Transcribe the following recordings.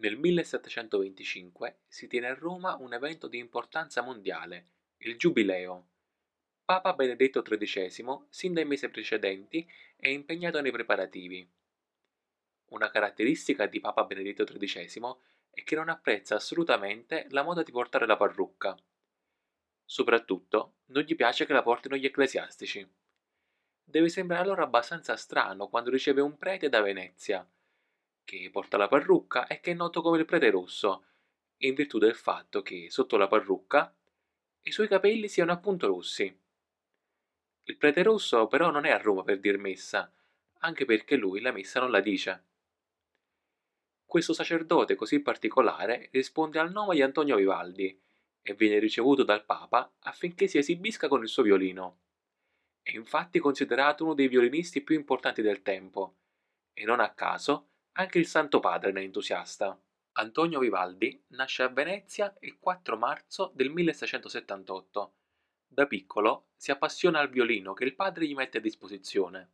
Nel 1725 si tiene a Roma un evento di importanza mondiale, il Giubileo. Papa Benedetto XIII, sin dai mesi precedenti, è impegnato nei preparativi. Una caratteristica di Papa Benedetto XIII è che non apprezza assolutamente la moda di portare la parrucca. Soprattutto, non gli piace che la portino gli ecclesiastici. Deve sembrare allora abbastanza strano quando riceve un prete da Venezia, che porta la parrucca e che è noto come il prete rosso, in virtù del fatto che sotto la parrucca i suoi capelli siano appunto rossi. Il prete rosso però non è a Roma per dir messa, anche perché lui la messa non la dice. Questo sacerdote così particolare risponde al nome di Antonio Vivaldi e viene ricevuto dal Papa affinché si esibisca con il suo violino. È infatti considerato uno dei violinisti più importanti del tempo e non a caso anche il Santo Padre ne è entusiasta. Antonio Vivaldi nasce a Venezia il 4 marzo del 1678. Da piccolo si appassiona al violino che il padre gli mette a disposizione.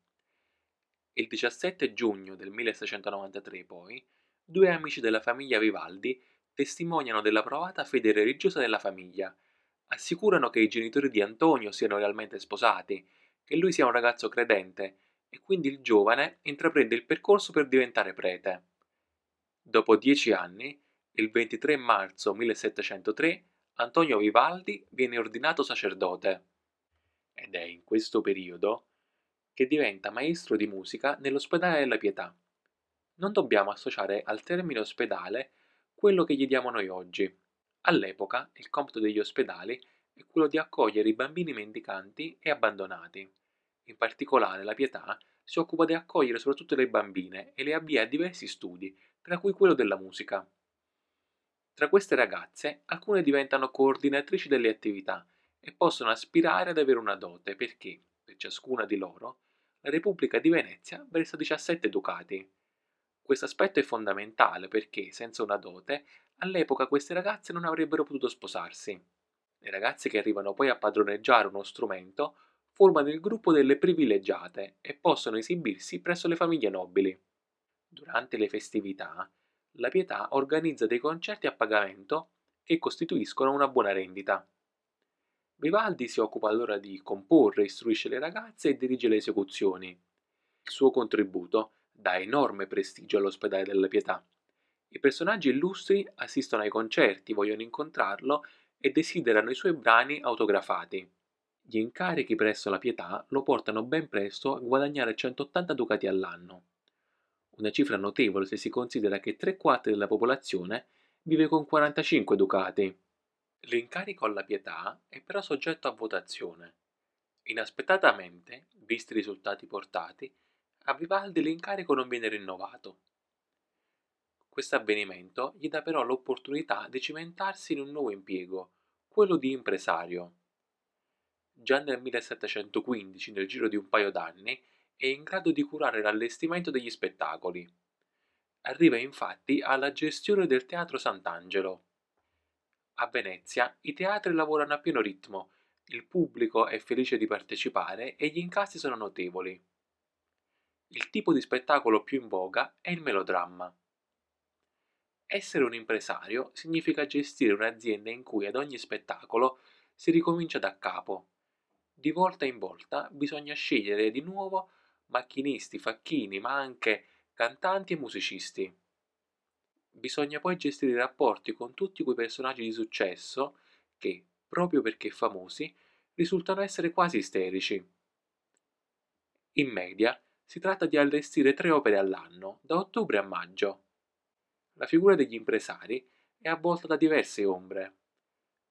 Il 17 giugno del 1693, poi, due amici della famiglia Vivaldi testimoniano della provata fede religiosa della famiglia. Assicurano che i genitori di Antonio siano realmente sposati, che lui sia un ragazzo credente e quindi il giovane intraprende il percorso per diventare prete. Dopo dieci anni, il 23 marzo 1703, Antonio Vivaldi viene ordinato sacerdote ed è in questo periodo che diventa maestro di musica nell'ospedale della Pietà non dobbiamo associare al termine ospedale quello che gli diamo noi oggi. All'epoca il compito degli ospedali è quello di accogliere i bambini mendicanti e abbandonati. In particolare la Pietà si occupa di accogliere soprattutto le bambine e le avvia a diversi studi, tra cui quello della musica. Tra queste ragazze alcune diventano coordinatrici delle attività e possono aspirare ad avere una dote perché, per ciascuna di loro, la Repubblica di Venezia versa 17 ducati. Questo aspetto è fondamentale perché, senza una dote, all'epoca queste ragazze non avrebbero potuto sposarsi. Le ragazze che arrivano poi a padroneggiare uno strumento formano il gruppo delle privilegiate e possono esibirsi presso le famiglie nobili. Durante le festività, la Pietà organizza dei concerti a pagamento che costituiscono una buona rendita. Vivaldi si occupa allora di comporre, istruisce le ragazze e dirige le esecuzioni. Il suo contributo dà enorme prestigio all'ospedale della Pietà. I personaggi illustri assistono ai concerti, vogliono incontrarlo e desiderano i suoi brani autografati. Gli incarichi presso la Pietà lo portano ben presto a guadagnare 180 ducati all'anno. Una cifra notevole se si considera che tre quarti della popolazione vive con 45 ducati. L'incarico alla Pietà è però soggetto a votazione. Inaspettatamente, visti i risultati portati, a Vivaldi l'incarico non viene rinnovato. Questo avvenimento gli dà però l'opportunità di cimentarsi in un nuovo impiego, quello di impresario. Già nel 1715, nel giro di un paio d'anni, è in grado di curare l'allestimento degli spettacoli. Arriva infatti alla gestione del Teatro Sant'Angelo. A Venezia i teatri lavorano a pieno ritmo, il pubblico è felice di partecipare e gli incassi sono notevoli. Il tipo di spettacolo più in voga è il melodramma. Essere un impresario significa gestire un'azienda in cui ad ogni spettacolo si ricomincia da capo. Di volta in volta bisogna scegliere di nuovo macchinisti, facchini, ma anche cantanti e musicisti. Bisogna poi gestire i rapporti con tutti quei personaggi di successo che, proprio perché famosi, risultano essere quasi isterici. In media, si tratta di allestire tre opere all'anno, da ottobre a maggio. La figura degli impresari è avvolta da diverse ombre.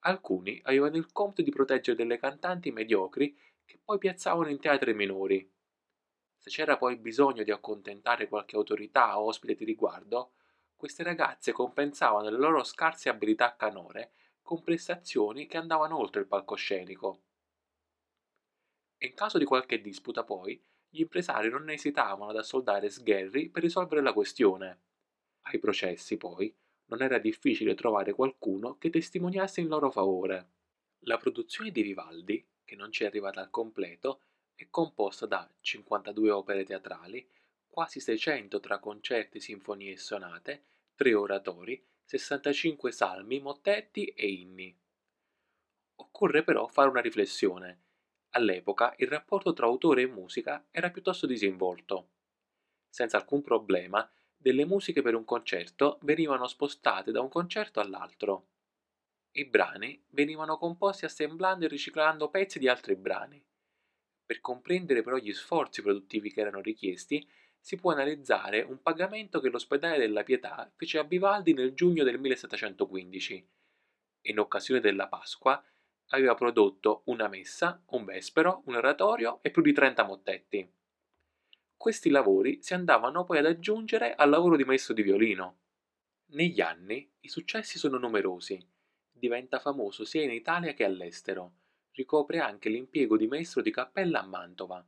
Alcuni avevano il compito di proteggere delle cantanti mediocri che poi piazzavano in teatri minori. Se c'era poi bisogno di accontentare qualche autorità o ospite di riguardo, queste ragazze compensavano le loro scarse abilità canore con prestazioni che andavano oltre il palcoscenico. In caso di qualche disputa, poi, gli impresari non esitavano ad assoldare sgherri per risolvere la questione. Ai processi, poi, non era difficile trovare qualcuno che testimoniasse in loro favore. La produzione di Vivaldi, che non ci è arrivata al completo, è composta da 52 opere teatrali, quasi 600 tra concerti, sinfonie e sonate, tre oratori, 65 salmi, mottetti e inni. Occorre però fare una riflessione. All'epoca il rapporto tra autore e musica era piuttosto disinvolto. Senza alcun problema, delle musiche per un concerto venivano spostate da un concerto all'altro. I brani venivano composti assemblando e riciclando pezzi di altri brani. Per comprendere però gli sforzi produttivi che erano richiesti, si può analizzare un pagamento che l'ospedale della Pietà fece a Vivaldi nel giugno del 1715. In occasione della Pasqua aveva prodotto una messa, un vespero, un oratorio e più di 30 mottetti. Questi lavori si andavano poi ad aggiungere al lavoro di maestro di violino. Negli anni i successi sono numerosi. Diventa famoso sia in Italia che all'estero. Ricopre anche l'impiego di maestro di cappella a Mantova.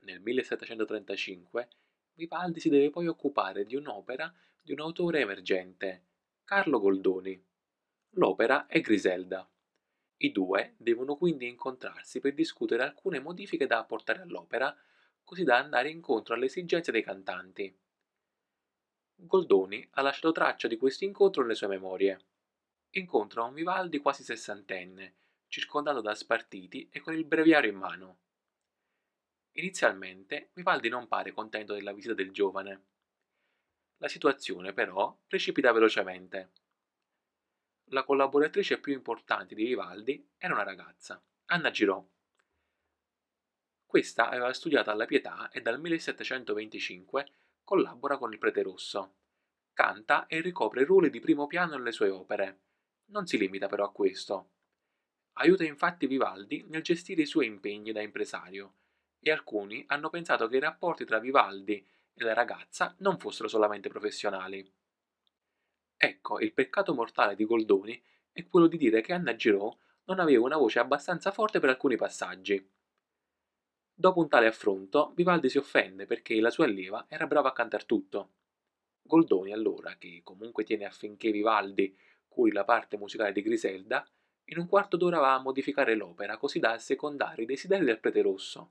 Nel 1735 Vivaldi si deve poi occupare di un'opera di un autore emergente, Carlo Goldoni. L'opera è Griselda. I due devono quindi incontrarsi per discutere alcune modifiche da apportare all'opera, così da andare incontro alle esigenze dei cantanti. Goldoni ha lasciato traccia di questo incontro nelle sue memorie. Incontra un Vivaldi quasi sessantenne, circondato da spartiti e con il breviario in mano. Inizialmente Vivaldi non pare contento della visita del giovane. La situazione però precipita velocemente. La collaboratrice più importante di Vivaldi era una ragazza, Anna Girò. Questa aveva studiato alla Pietà e dal 1725 collabora con il Prete Rosso. Canta e ricopre ruoli di primo piano nelle sue opere. Non si limita però a questo. Aiuta infatti Vivaldi nel gestire i suoi impegni da impresario e alcuni hanno pensato che i rapporti tra Vivaldi e la ragazza non fossero solamente professionali. Ecco, il peccato mortale di Goldoni è quello di dire che Anna Girò non aveva una voce abbastanza forte per alcuni passaggi. Dopo un tale affronto, Vivaldi si offende perché la sua allieva era brava a cantar tutto. Goldoni allora, che comunque tiene affinché Vivaldi curi la parte musicale di Griselda, in un quarto d'ora va a modificare l'opera così da assecondare i desideri del prete rosso.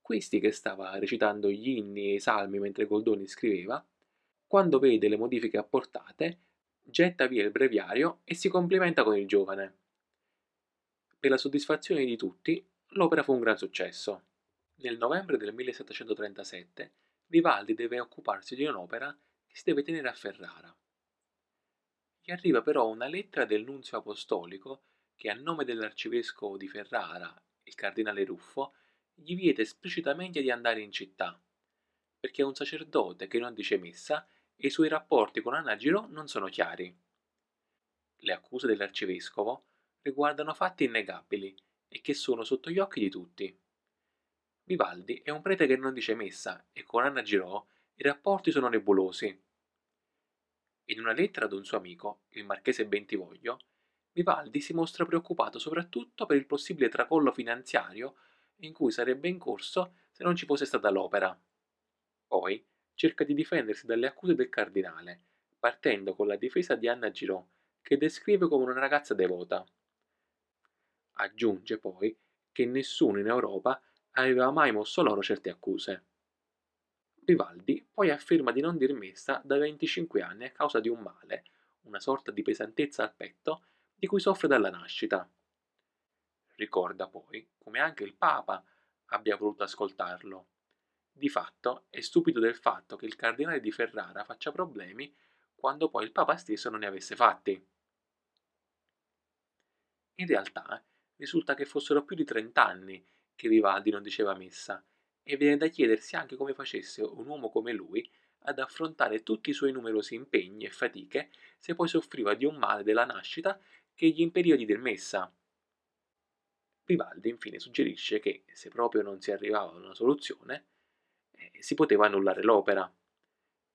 Questi che stava recitando gli inni e i salmi mentre Goldoni scriveva, quando vede le modifiche apportate, getta via il breviario e si complimenta con il giovane. Per la soddisfazione di tutti, l'opera fu un gran successo. Nel novembre del 1737 Vivaldi deve occuparsi di un'opera che si deve tenere a Ferrara. Gli arriva però una lettera del nunzio apostolico che a nome dell'arcivescovo di Ferrara, il cardinale Ruffo, gli vieta esplicitamente di andare in città, perché è un sacerdote che non dice messa e i suoi rapporti con Anna Girò non sono chiari. Le accuse dell'arcivescovo riguardano fatti innegabili e che sono sotto gli occhi di tutti. Vivaldi è un prete che non dice messa e con Anna Girò i rapporti sono nebulosi. In una lettera ad un suo amico, il marchese Bentivoglio, Vivaldi si mostra preoccupato soprattutto per il possibile tracollo finanziario in cui sarebbe in corso se non ci fosse stata l'opera. Poi cerca di difendersi dalle accuse del cardinale, partendo con la difesa di Anna Girò, che descrive come una ragazza devota. Aggiunge poi che nessuno in Europa aveva mai mosso loro certe accuse. Vivaldi poi afferma di non dir messa da 25 anni a causa di un male, una sorta di pesantezza al petto, di cui soffre dalla nascita. Ricorda poi come anche il Papa abbia voluto ascoltarlo. Di fatto è stupido del fatto che il cardinale di Ferrara faccia problemi quando poi il Papa stesso non ne avesse fatti. In realtà risulta che fossero più di trent'anni che Vivaldi non diceva messa e viene da chiedersi anche come facesse un uomo come lui ad affrontare tutti i suoi numerosi impegni e fatiche se poi soffriva di un male della nascita che gli impediva di dir messa. Vivaldi infine suggerisce che, se proprio non si arrivava ad una soluzione, eh, si poteva annullare l'opera.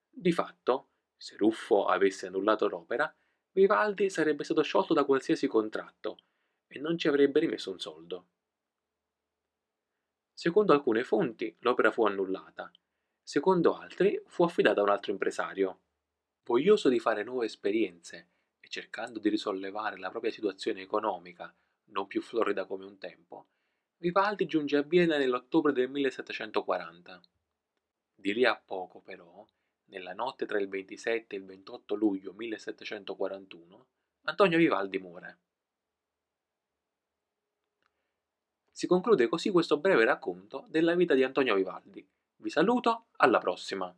Di fatto, se Ruffo avesse annullato l'opera, Vivaldi sarebbe stato sciolto da qualsiasi contratto e non ci avrebbe rimesso un soldo. Secondo alcune fonti l'opera fu annullata, secondo altri fu affidata a un altro impresario. Voglioso di fare nuove esperienze e cercando di risollevare la propria situazione economica non più florida come un tempo, Vivaldi giunge a Vienna nell'ottobre del 1740. Di lì a poco, però, nella notte tra il 27 e il 28 luglio 1741, Antonio Vivaldi muore. Si conclude così questo breve racconto della vita di Antonio Vivaldi. Vi saluto, alla prossima!